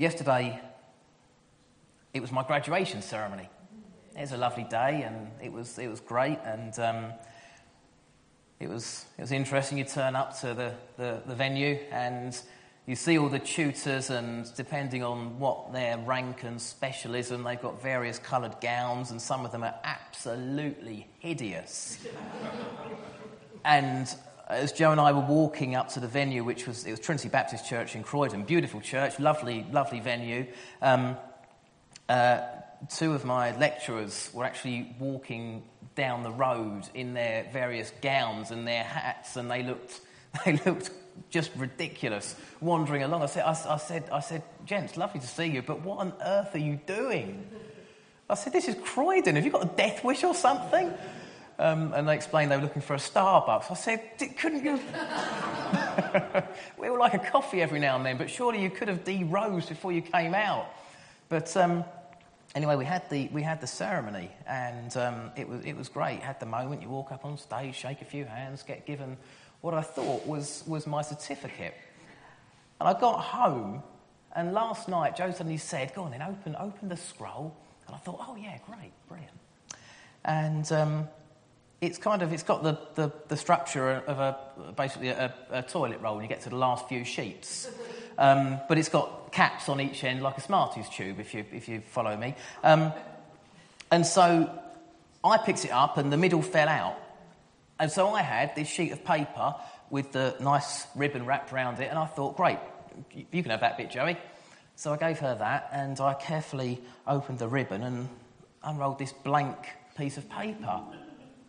yesterday, it was my graduation ceremony. It was a lovely day and it was, it was great. And um, it, was, it was interesting. You turn up to the, the, the venue and you see all the tutors, and depending on what their rank and specialism, they've got various coloured gowns, and some of them are absolutely hideous. and as Joe and I were walking up to the venue, which was, it was Trinity Baptist Church in Croydon, beautiful church, lovely, lovely venue, um, uh, two of my lecturers were actually walking down the road in their various gowns and their hats, and they looked, they looked just ridiculous wandering along. I said, I, I, said, I said, gents, lovely to see you, but what on earth are you doing? I said, this is Croydon. Have you got a death wish or something? Um, and they explained they were looking for a Starbucks. I said, couldn't you? we all like a coffee every now and then, but surely you could have de-rose before you came out. But um, anyway, we had the, we had the ceremony, and um, it, was, it was great. Had the moment, you walk up on stage, shake a few hands, get given what I thought was, was my certificate. And I got home, and last night Joe suddenly said, Go on then, open, open the scroll. And I thought, Oh, yeah, great, brilliant. And um, it's kind of, it's got the, the, the structure of a, basically a, a, toilet roll when you get to the last few sheets. Um, but it's got caps on each end like a Smarties tube, if you, if you follow me. Um, and so I picked it up, and the middle fell out. And so I had this sheet of paper with the nice ribbon wrapped around it, and I thought, great, you can have that bit, Joey. So I gave her that, and I carefully opened the ribbon and unrolled this blank piece of paper.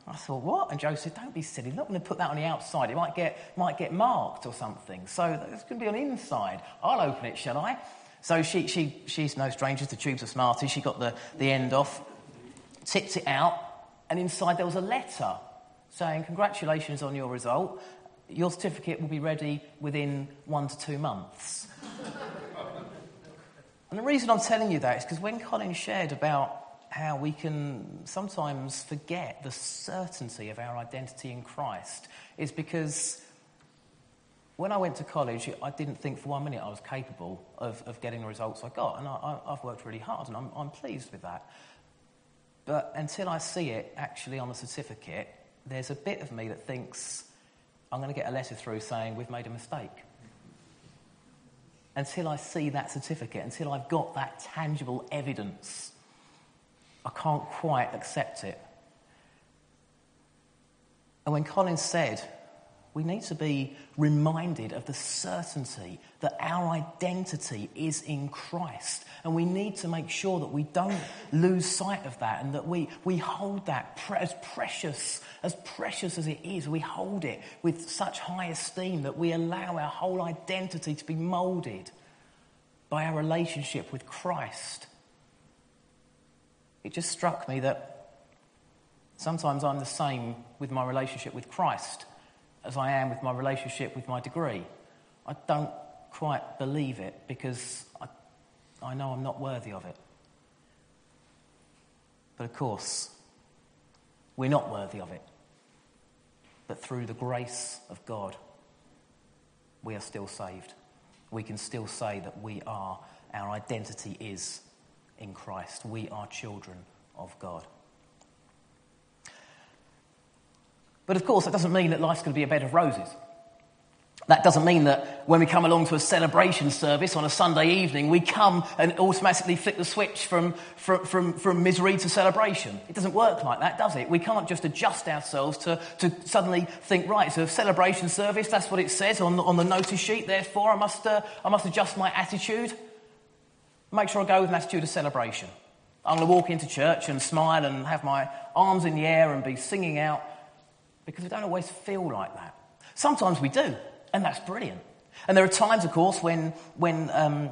I thought, what? And Joe said, don't be silly. You're not going to put that on the outside. It might get, might get marked or something. So it's going to be on the inside. I'll open it, shall I? So she, she, she's no stranger to tubes of Smarties. She got the, the end off, tipped it out, and inside there was a letter saying, Congratulations on your result. Your certificate will be ready within one to two months. and the reason I'm telling you that is because when Colin shared about how we can sometimes forget the certainty of our identity in Christ, is because when I went to college, I didn't think for one minute I was capable of, of getting the results I got. And I, have worked really hard, and I'm, I'm pleased with that. But until I see it actually on the certificate, there's a bit of me that thinks I'm going to get a letter through saying we've made a mistake. Until I see that certificate, until I've got that tangible evidence, I can't quite accept it. And when Colin said, we need to be reminded of the certainty that our identity is in Christ. And we need to make sure that we don't lose sight of that and that we, we hold that pre- as precious, as precious as it is. We hold it with such high esteem that we allow our whole identity to be molded by our relationship with Christ. It just struck me that sometimes I'm the same with my relationship with Christ as I am with my relationship with my degree. I don't quite believe it because I, I know I'm not worthy of it. But of course, we're not worthy of it. But through the grace of God, we are still saved. We can still say that we are, our identity is in Christ. We are children of God. But of course, that doesn't mean that life's going to be a bed of roses. That doesn't mean that when we come along to a celebration service on a Sunday evening, we come and automatically flick the switch from, from, from, from misery to celebration. It doesn't work like that, does it? We can't just adjust ourselves to, to suddenly think, right, so celebration service, that's what it says on, on the notice sheet, therefore I must, uh, I must adjust my attitude. Make sure I go with an attitude of celebration. I'm going to walk into church and smile and have my arms in the air and be singing out because we don't always feel like that. Sometimes we do, and that's brilliant. And there are times, of course, when, when um,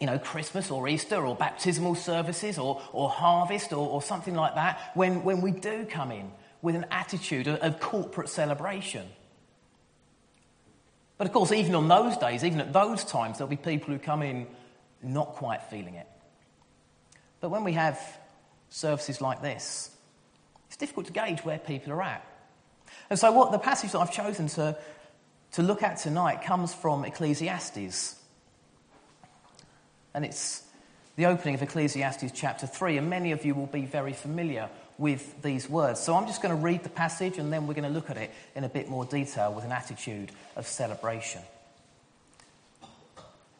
you know, Christmas or Easter or baptismal services or, or harvest or, or something like that, when, when we do come in with an attitude of, of corporate celebration. But of course, even on those days, even at those times, there'll be people who come in not quite feeling it. But when we have services like this, it's difficult to gauge where people are at. And so, what the passage that I've chosen to, to look at tonight comes from Ecclesiastes. And it's the opening of Ecclesiastes chapter 3, and many of you will be very familiar with these words. So I'm just going to read the passage and then we're going to look at it in a bit more detail with an attitude of celebration.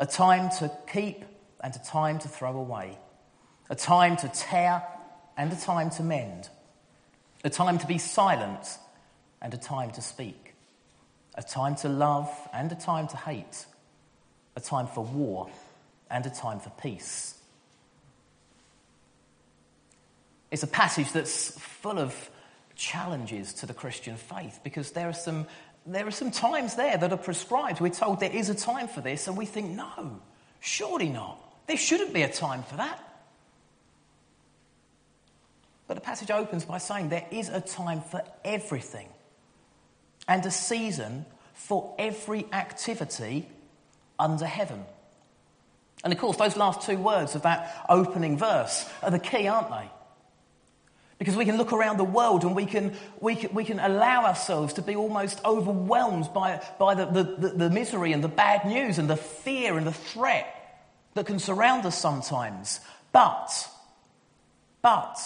A time to keep and a time to throw away, a time to tear and a time to mend, a time to be silent and a time to speak, a time to love and a time to hate, a time for war and a time for peace. It's a passage that's full of challenges to the Christian faith because there are some, there are some times there that are prescribed. We're told there is a time for this, and we think, no, surely not. There shouldn't be a time for that. But the passage opens by saying there is a time for everything and a season for every activity under heaven. And of course, those last two words of that opening verse are the key, aren't they? Because we can look around the world and we can, we can, we can allow ourselves to be almost overwhelmed by, by the, the, the misery and the bad news and the fear and the threat that can surround us sometimes. But, but,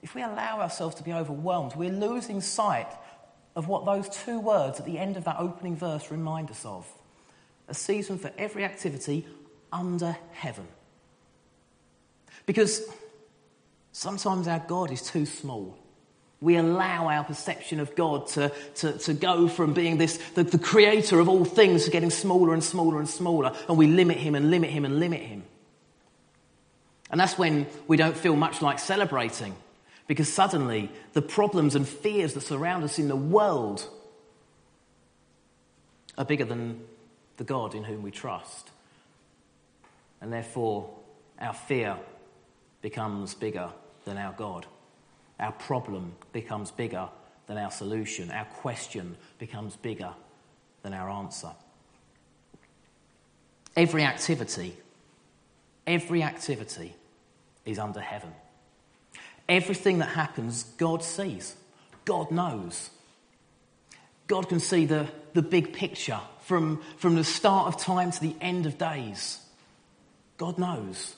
if we allow ourselves to be overwhelmed, we're losing sight of what those two words at the end of that opening verse remind us of a season for every activity under heaven. Because sometimes our God is too small. We allow our perception of God to, to, to go from being this, the, the creator of all things to getting smaller and smaller and smaller, and we limit him and limit him and limit him. And that's when we don't feel much like celebrating, because suddenly the problems and fears that surround us in the world are bigger than the God in whom we trust. And therefore, our fear becomes bigger than our God. Our problem becomes bigger than our solution. Our question becomes bigger than our answer. Every activity, every activity is under heaven. Everything that happens, God sees, God knows. God can see the, the big picture from, from the start of time to the end of days. God knows.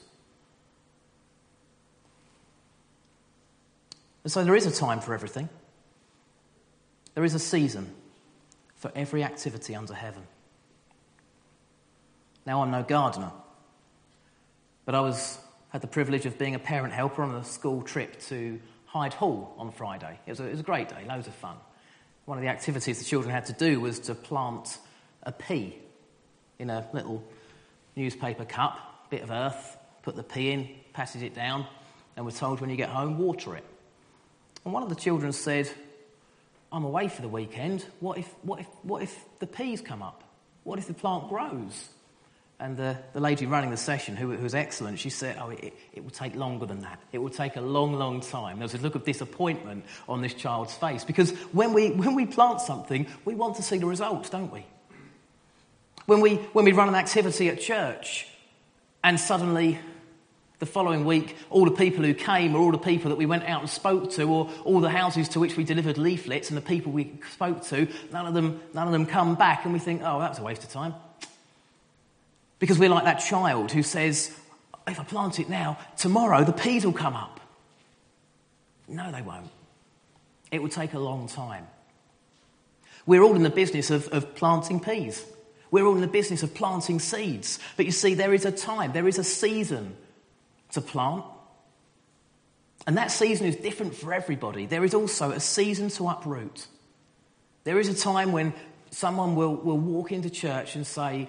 And so there is a time for everything. There is a season for every activity under heaven. Now, I'm no gardener, but I was, had the privilege of being a parent helper on a school trip to Hyde Hall on Friday. It was, a, it was a great day, loads of fun. One of the activities the children had to do was to plant a pea in a little newspaper cup, bit of earth, put the pea in, passes it down, and we're told when you get home, water it. And one of the children said, I'm away for the weekend. What if, what if, what if the peas come up? What if the plant grows? And the, the lady running the session, who, who was excellent, she said, Oh, it, it will take longer than that. It will take a long, long time. There was a look of disappointment on this child's face because when we, when we plant something, we want to see the results, don't we? When we, when we run an activity at church and suddenly the following week, all the people who came, or all the people that we went out and spoke to, or all the houses to which we delivered leaflets, and the people we spoke to, none of them, none of them come back, and we think, oh, that was a waste of time. Because we're like that child who says, if I plant it now, tomorrow the peas will come up. No, they won't. It will take a long time. We're all in the business of, of planting peas. We're all in the business of planting seeds. But you see, there is a time, there is a season to plant. And that season is different for everybody. There is also a season to uproot. There is a time when someone will, will walk into church and say,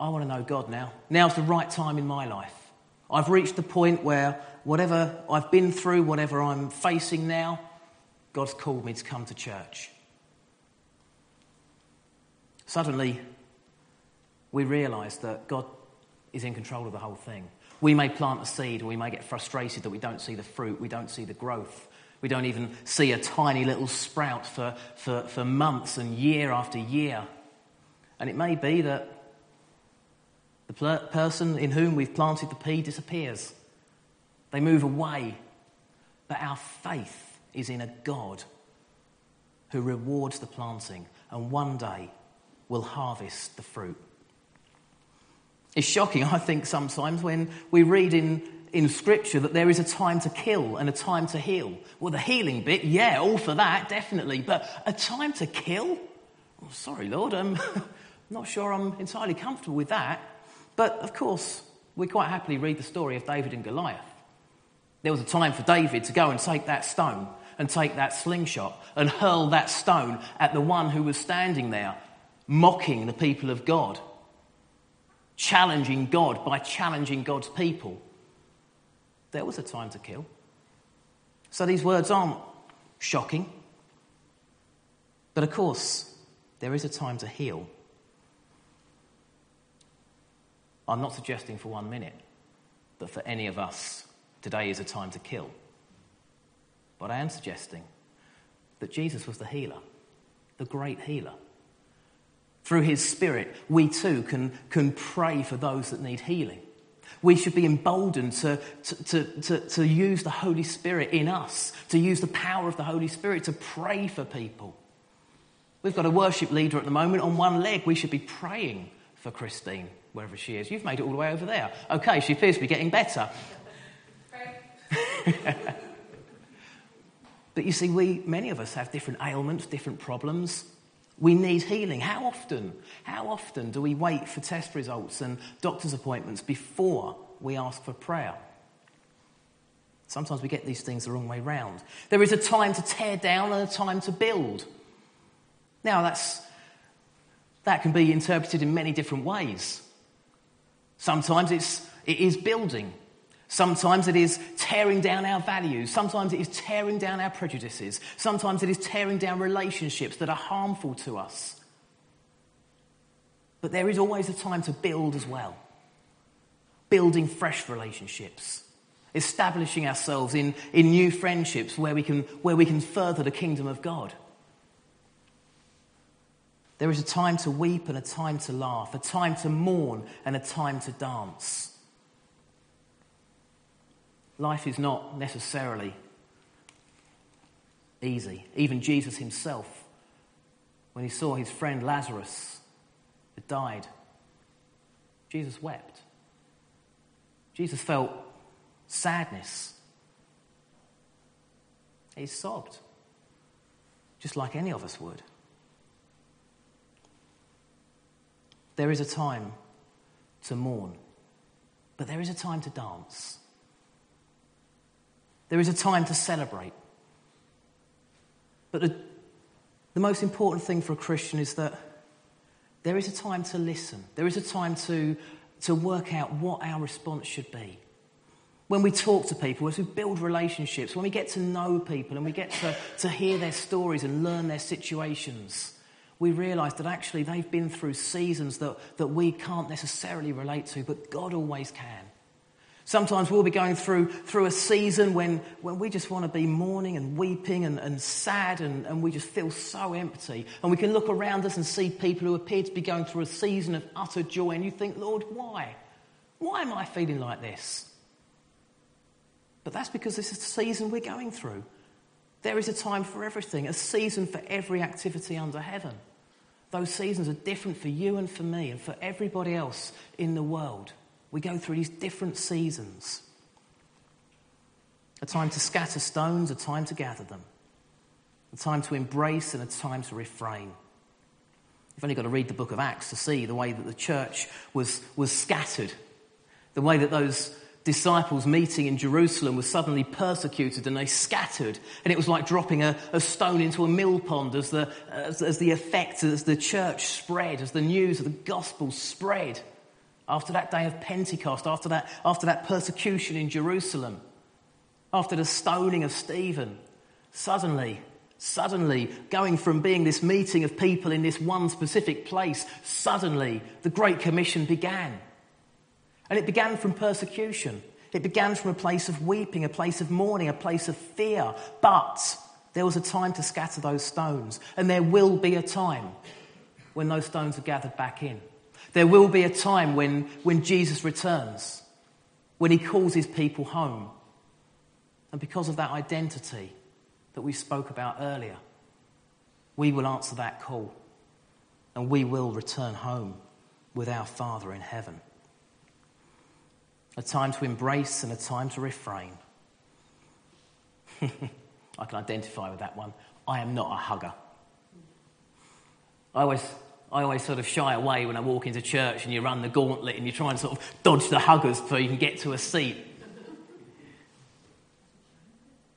I want to know God now. Now's the right time in my life. I've reached the point where whatever I've been through, whatever I'm facing now, God's called me to come to church. Suddenly, we realise that God is in control of the whole thing. We may plant a seed and we may get frustrated that we don't see the fruit, we don't see the growth. We don't even see a tiny little sprout for, for, for months and year after year. And it may be that the person in whom we've planted the pea disappears. They move away. But our faith is in a God who rewards the planting and one day will harvest the fruit. It's shocking, I think, sometimes when we read in, in Scripture that there is a time to kill and a time to heal. Well, the healing bit, yeah, all for that, definitely. But a time to kill? Oh, sorry, Lord, I'm not sure I'm entirely comfortable with that. But of course, we quite happily read the story of David and Goliath. There was a time for David to go and take that stone and take that slingshot and hurl that stone at the one who was standing there, mocking the people of God, challenging God by challenging God's people. There was a time to kill. So these words aren't shocking. But of course, there is a time to heal. I'm not suggesting for one minute that for any of us, today is a time to kill. But I am suggesting that Jesus was the healer, the great healer. Through his spirit, we too can, can pray for those that need healing. We should be emboldened to, to, to, to, use the Holy Spirit in us, to use the power of the Holy Spirit to pray for people. We've got a worship leader at the moment on one leg. We should be praying for Christine, wherever she is. You've made it all the way over there. Okay, she appears to be getting better. but you see, we, many of us have different ailments, different problems. We need healing. How often? How often do we wait for test results and doctor's appointments before we ask for prayer? Sometimes we get these things the wrong way round. There is a time to tear down and a time to build. Now, that's, that can be interpreted in many different ways. Sometimes it's, it is building. Sometimes it is tearing down our values. Sometimes it is tearing down our prejudices. Sometimes it is tearing down relationships that are harmful to us. But there is always a time to build as well. Building fresh relationships. Establishing ourselves in, in new friendships where we, can, where we can further the kingdom of God. There is a time to weep and a time to laugh, a time to mourn and a time to dance. Life is not necessarily easy. Even Jesus himself, when he saw his friend Lazarus had died, Jesus wept. Jesus felt sadness. He sobbed, just like any of us would. There is a time to mourn, but there is a time to dance. There is a time to celebrate. But the, the most important thing for a Christian is that there is a time to listen. There is a time to, to work out what our response should be. When we talk to people, as we build relationships, when we get to know people and we get to, to hear their stories and learn their situations, we realize that actually they've been through seasons that, that we can't necessarily relate to, but God always can. Sometimes we'll be going through, through a season when, when we just want to be mourning and weeping and, and sad and, and we just feel so empty. And we can look around us and see people who appear to be going through a season of utter joy. And you think, Lord, why? Why am I feeling like this? But that's because this is the season we're going through. There is a time for everything, a season for every activity under heaven. Those seasons are different for you and for me and for everybody else in the world. We go through these different seasons a time to scatter stones, a time to gather them, a time to embrace, and a time to refrain. You've only got to read the book of Acts to see the way that the church was, was scattered, the way that those disciples meeting in Jerusalem were suddenly persecuted and they scattered. And it was like dropping a, a stone into a mill pond as the, as, as the effect, as the church spread, as the news of the gospel spread after that day of Pentecost, after that, after that persecution in Jerusalem, after the stoning of Stephen, suddenly, suddenly, going from being this meeting of people in this one specific place, suddenly the Great Commission began. And it began from persecution. It began from a place of weeping, a place of mourning, a place of fear. But there was a time to scatter those stones, and there will be a time when those stones are gathered back in. There will be a time when, when Jesus returns, when he calls his people home. And because of that identity that we spoke about earlier, we will answer that call and we will return home with our Father in heaven. A time to embrace and a time to refrain. I can identify with that one. I am not a hugger. I always, I always sort of shy away when I walk into church and you run the gauntlet and you try and sort of dodge the huggers so you can get to a seat.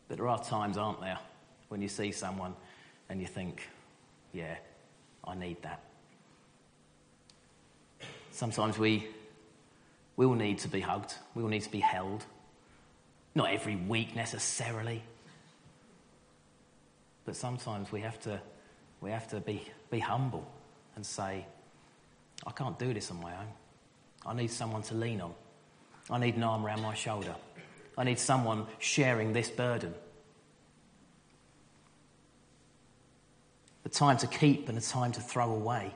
But there are times, aren't there, when you see someone and you think, yeah, I need that. Sometimes we we will need to be hugged, we will need to be held. Not every week necessarily, but sometimes we have to, we have to be, be humble and say, I can't do this on my own. I need someone to lean on. I need an arm around my shoulder. I need someone sharing this burden. A time to keep and a time to throw away.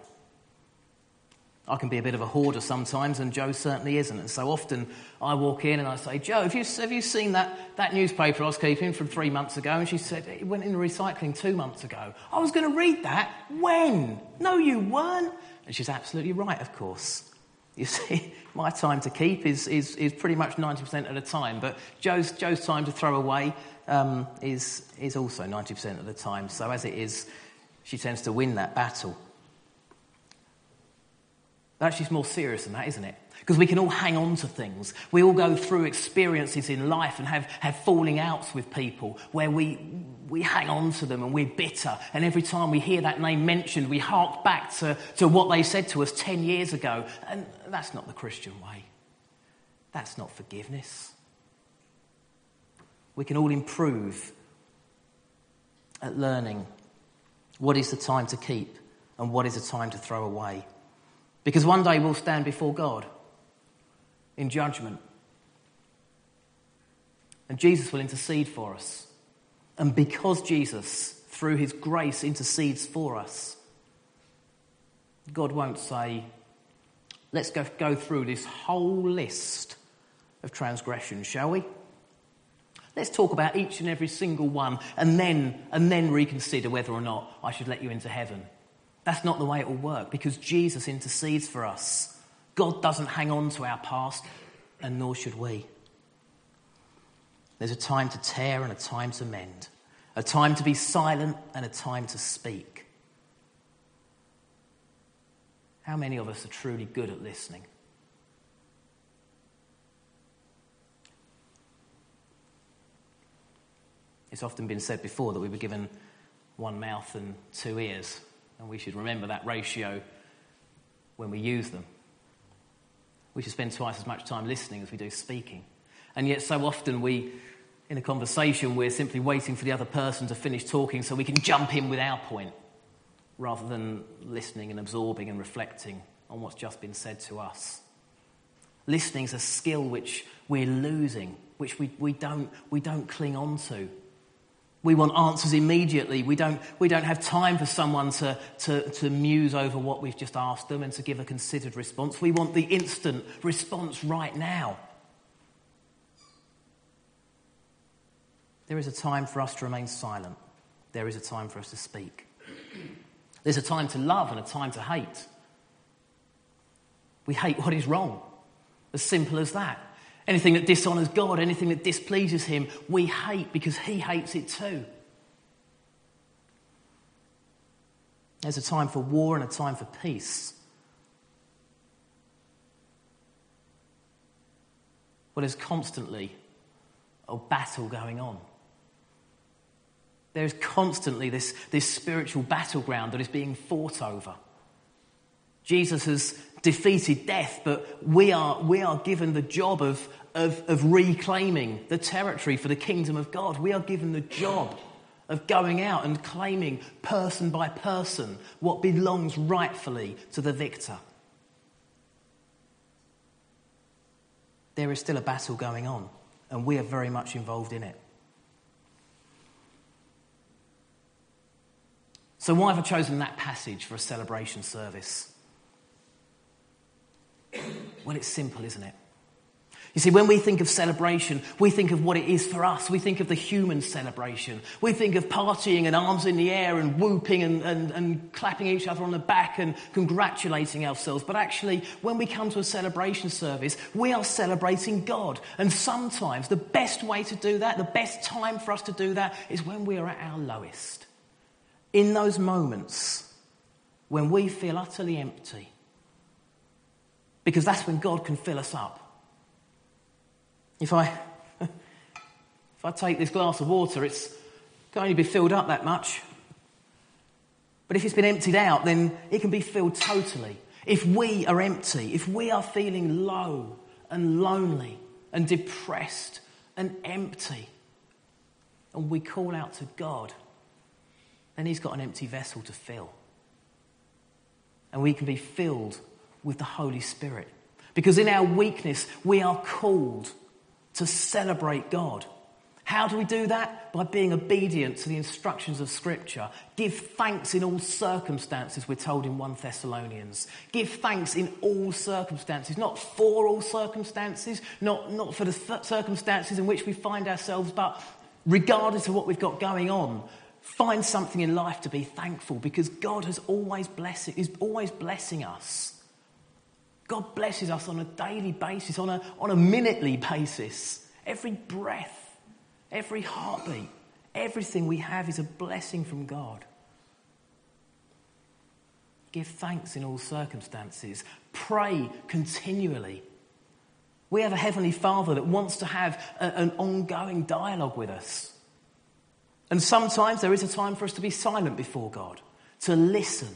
I can be a bit of a hoarder sometimes, and Joe certainly isn't. And so often I walk in and I say, Joe, have you, have you seen that, that newspaper I was keeping from three months ago? And she said, It went in the recycling two months ago. I was going to read that. When? No, you weren't. And she's absolutely right, of course. You see, my time to keep is, is, is pretty much 90% of the time, but Joe's, Joe's time to throw away um, is, is also 90% of the time. So as it is, she tends to win that battle. Actually, it's more serious than that, isn't it? Because we can all hang on to things. We all go through experiences in life and have, have falling outs with people where we, we hang on to them and we're bitter. And every time we hear that name mentioned, we hark back to, to what they said to us 10 years ago. And that's not the Christian way. That's not forgiveness. We can all improve at learning what is the time to keep and what is the time to throw away. Because one day we'll stand before God in judgment. And Jesus will intercede for us. And because Jesus, through his grace, intercedes for us, God won't say, let's go, go through this whole list of transgressions, shall we? Let's talk about each and every single one and then, and then reconsider whether or not I should let you into heaven. That's not the way it will work because Jesus intercedes for us. God doesn't hang on to our past, and nor should we. There's a time to tear and a time to mend, a time to be silent and a time to speak. How many of us are truly good at listening? It's often been said before that we were given one mouth and two ears. And we should remember that ratio when we use them. We should spend twice as much time listening as we do speaking. And yet, so often we, in a conversation, we're simply waiting for the other person to finish talking so we can jump in with our point rather than listening and absorbing and reflecting on what's just been said to us. Listening is a skill which we're losing, which we, we, don't, we don't cling on to. We want answers immediately. We don't, we don't have time for someone to, to, to muse over what we've just asked them and to give a considered response. We want the instant response right now. There is a time for us to remain silent. There is a time for us to speak. There's a time to love and a time to hate. We hate what is wrong. As simple as that. Anything that dishonours God, anything that displeases Him, we hate because He hates it too. There's a time for war and a time for peace. Well, there's constantly a battle going on. There is constantly this, this spiritual battleground that is being fought over. Jesus has defeated death, but we are, we are given the job of, of, of reclaiming the territory for the kingdom of God. We are given the job of going out and claiming person by person what belongs rightfully to the victor. there is still a battle going on, and we are very much involved in it. So, why have I chosen that passage for a celebration service? Well, it's simple, isn't it? You see, when we think of celebration, we think of what it is for us. We think of the human celebration. We think of partying and arms in the air and whooping and, and, and clapping each other on the back and congratulating ourselves. But actually, when we come to a celebration service, we are celebrating God. And sometimes the best way to do that, the best time for us to do that, is when we are at our lowest. In those moments when we feel utterly empty. Because that's when God can fill us up. If I, if I take this glass of water, it's can only be filled up that much. But if it's been emptied out, then it can be filled totally. If we are empty, if we are feeling low and lonely and depressed and empty, and we call out to God, then He's got an empty vessel to fill. And we can be filled with the Holy Spirit. Because in our weakness, we are called to celebrate God. How do we do that? By being obedient to the instructions of Scripture. Give thanks in all circumstances, we're told in 1 Thessalonians. Give thanks in all circumstances, not for all circumstances, not, not for the th- circumstances in which we find ourselves, but regardless of what we've got going on. Find something in life to be thankful because God has always blessed, is always blessing us. God blesses us on a daily basis, on a, on a minutely basis. Every breath, every heartbeat, everything we have is a blessing from God. Give thanks in all circumstances. Pray continually. We have a Heavenly Father that wants to have a, an ongoing dialogue with us. And sometimes there is a time for us to be silent before God, to listen,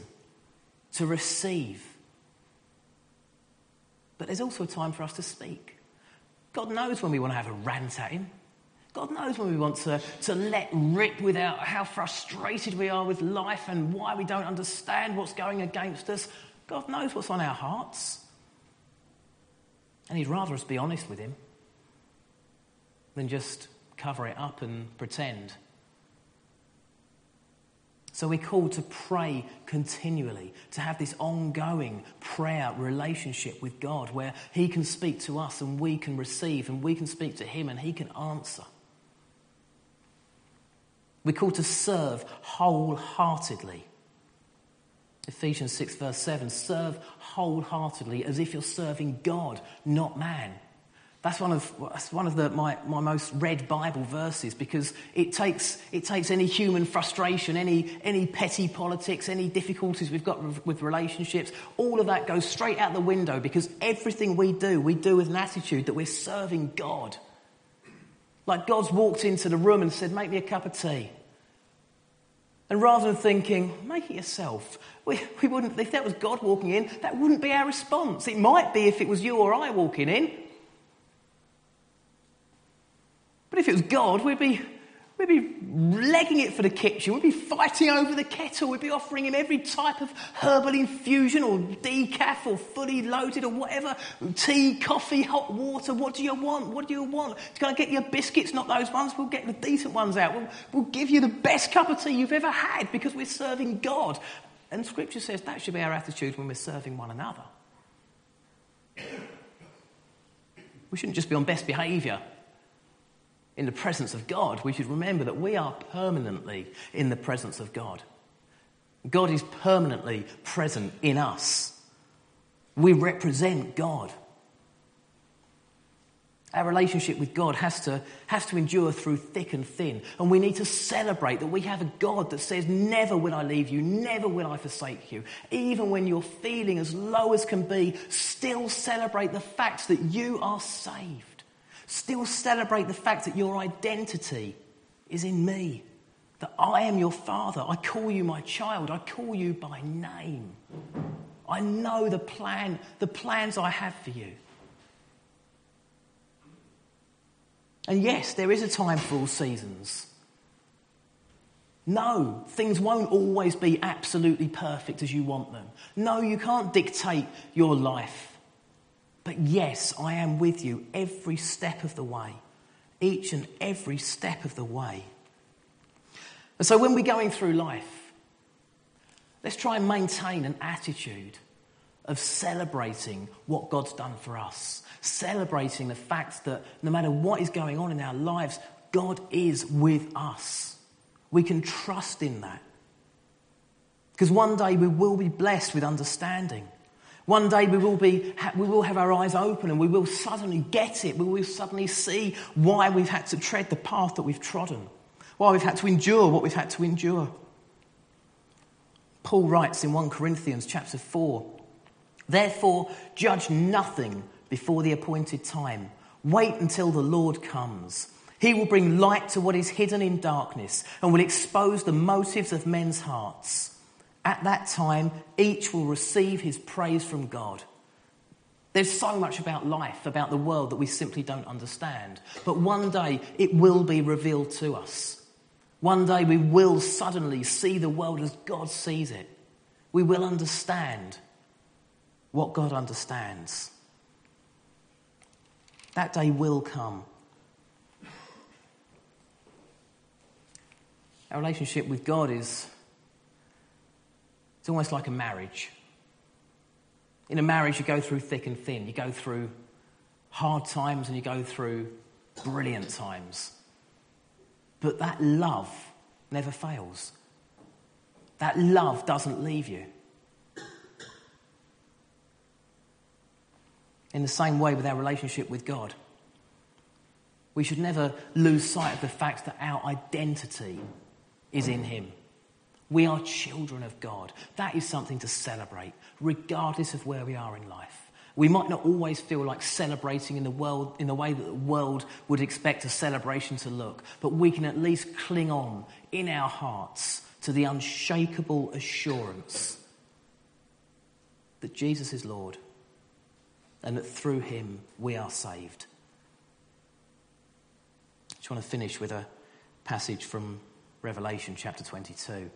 to receive. But there's also a time for us to speak. God knows when we want to have a rant at Him. God knows when we want to, to let rip without how frustrated we are with life and why we don't understand what's going against us. God knows what's on our hearts. And He'd rather us be honest with Him than just cover it up and pretend. So we're called to pray continually, to have this ongoing prayer relationship with God where He can speak to us and we can receive and we can speak to Him and He can answer. We're called to serve wholeheartedly. Ephesians 6, verse 7 serve wholeheartedly as if you're serving God, not man. That's one of, that's one of the, my, my most read Bible verses because it takes, it takes any human frustration, any, any petty politics, any difficulties we've got with, relationships, all of that goes straight out the window because everything we do, we do with an attitude that we're serving God. Like God's walked into the room and said, Make me a cup of tea. And rather than thinking, make it yourself, we, we wouldn't, if that was God walking in, that wouldn't be our response. It might be if it was you or I walking in. But if it was God, we'd be, we'd be legging it for the kitchen. We'd be fighting over the kettle. We'd be offering him every type of herbal infusion or decaf or fully loaded or whatever. Tea, coffee, hot water. What do you want? What do you want? Can I get you biscuits? Not those ones. We'll get the decent ones out. We'll, we'll give you the best cup of tea you've ever had because we're serving God. And Scripture says that should be our attitude when we're serving one another. We shouldn't just be on best behaviour in the presence of God, we should remember that we are permanently in the presence of God. God is permanently present in us. We represent God. Our relationship with God has to, has to endure through thick and thin. And we need to celebrate that we have a God that says, Never will I leave you, never will I forsake you. Even when you're feeling as low as can be, still celebrate the fact that you are saved. Still celebrate the fact that your identity is in me, that I am your father. I call you my child. I call you by name. I know the plan, the plans I have for you. And yes, there is a time for all seasons. No, things won't always be absolutely perfect as you want them. No, you can't dictate your life. But yes, I am with you every step of the way, each and every step of the way. And so when we're going through life, let's try and maintain an attitude of celebrating what God's done for us, celebrating the fact that no matter what is going on in our lives, God is with us. We can trust in that. Because one day we will be blessed with understanding. One day we will, be, we will have our eyes open and we will suddenly get it. We will suddenly see why we've had to tread the path that we've trodden, why we've had to endure what we've had to endure. Paul writes in 1 Corinthians chapter 4 Therefore, judge nothing before the appointed time. Wait until the Lord comes. He will bring light to what is hidden in darkness and will expose the motives of men's hearts. At that time, each will receive his praise from God. There's so much about life, about the world that we simply don't understand. But one day it will be revealed to us. One day we will suddenly see the world as God sees it. We will understand what God understands. That day will come. Our relationship with God is it's almost like a marriage. In a marriage, you go through thick and thin. You go through hard times and you go through brilliant times. But that love never fails. That love doesn't leave you. In the same way with our relationship with God, we should never lose sight of the fact that our identity is in Him. We are children of God. That is something to celebrate, regardless of where we are in life. We might not always feel like celebrating in the world in the way that the world would expect a celebration to look, but we can at least cling on in our hearts to the unshakable assurance that Jesus is Lord and that through him we are saved. I just want to finish with a passage from Revelation chapter 22.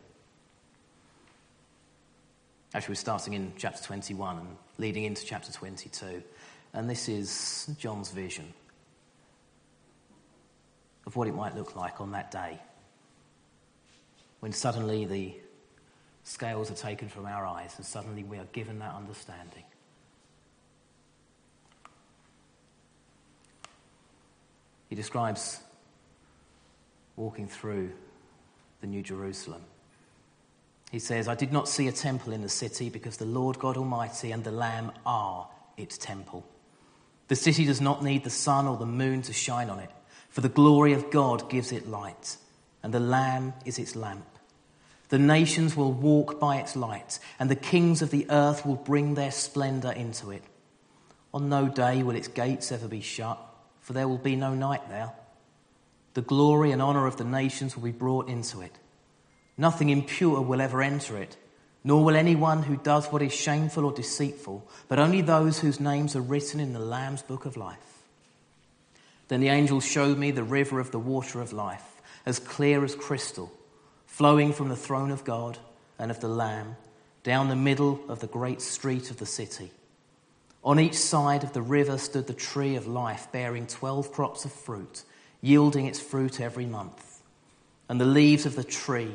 Actually, we're starting in chapter 21 and leading into chapter 22. And this is John's vision of what it might look like on that day when suddenly the scales are taken from our eyes and suddenly we are given that understanding. He describes walking through the New Jerusalem he says, I did not see a temple in the city because the Lord God Almighty and the Lamb are its temple. The city does not need the sun or the moon to shine on it, for the glory of God gives it light, and the Lamb is its lamp. The nations will walk by its light, and the kings of the earth will bring their splendor into it. On no day will its gates ever be shut, for there will be no night there. The glory and honor of the nations will be brought into it. Nothing impure will ever enter it, nor will anyone who does what is shameful or deceitful, but only those whose names are written in the Lamb's book of life. Then the angel showed me the river of the water of life, as clear as crystal, flowing from the throne of God and of the Lamb, down the middle of the great street of the city. On each side of the river stood the tree of life, bearing twelve crops of fruit, yielding its fruit every month. And the leaves of the tree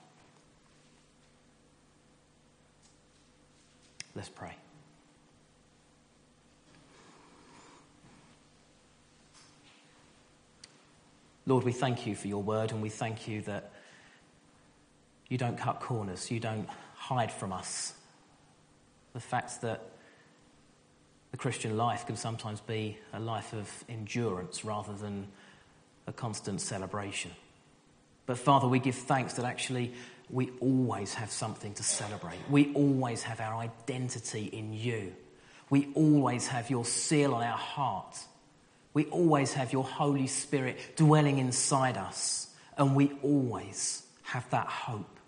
Let's pray. Lord, we thank you for your word and we thank you that you don't cut corners, you don't hide from us. The fact that the Christian life can sometimes be a life of endurance rather than a constant celebration. But Father, we give thanks that actually we always have something to celebrate. We always have our identity in you. We always have your seal on our heart We always have your Holy Spirit dwelling inside us, and we always have that hope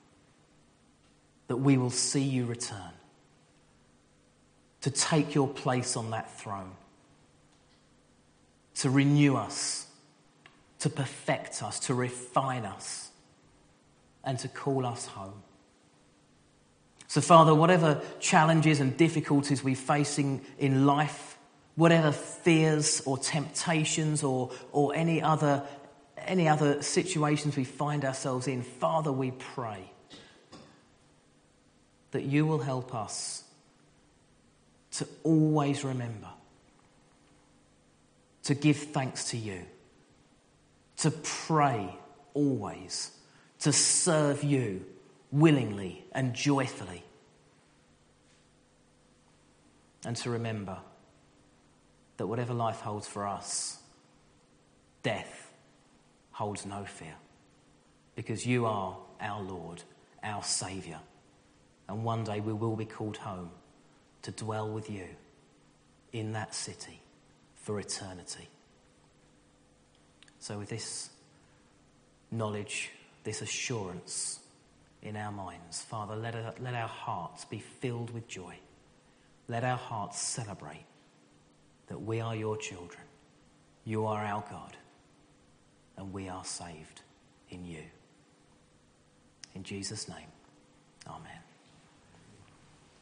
that we will see you return, to take your place on that throne, to renew us, to perfect us, to refine us, and to call us home. So, Father, whatever challenges and difficulties we're facing in life, whatever fears or temptations or, or any, other, any other situations we find ourselves in, Father, we pray that you will help us to always remember to give thanks to you, to pray always, to serve you willingly and joyfully, and to remember that whatever life holds for us, death holds no fear. Because you are our Lord, our Saviour. And one day we will be called home to dwell with you in that city for eternity. So, with this knowledge, this assurance in our minds, Father, let, our, let our hearts be filled with joy. Let our hearts celebrate that we are your children. You are our God, and we are saved in you. In Jesus' name, amen.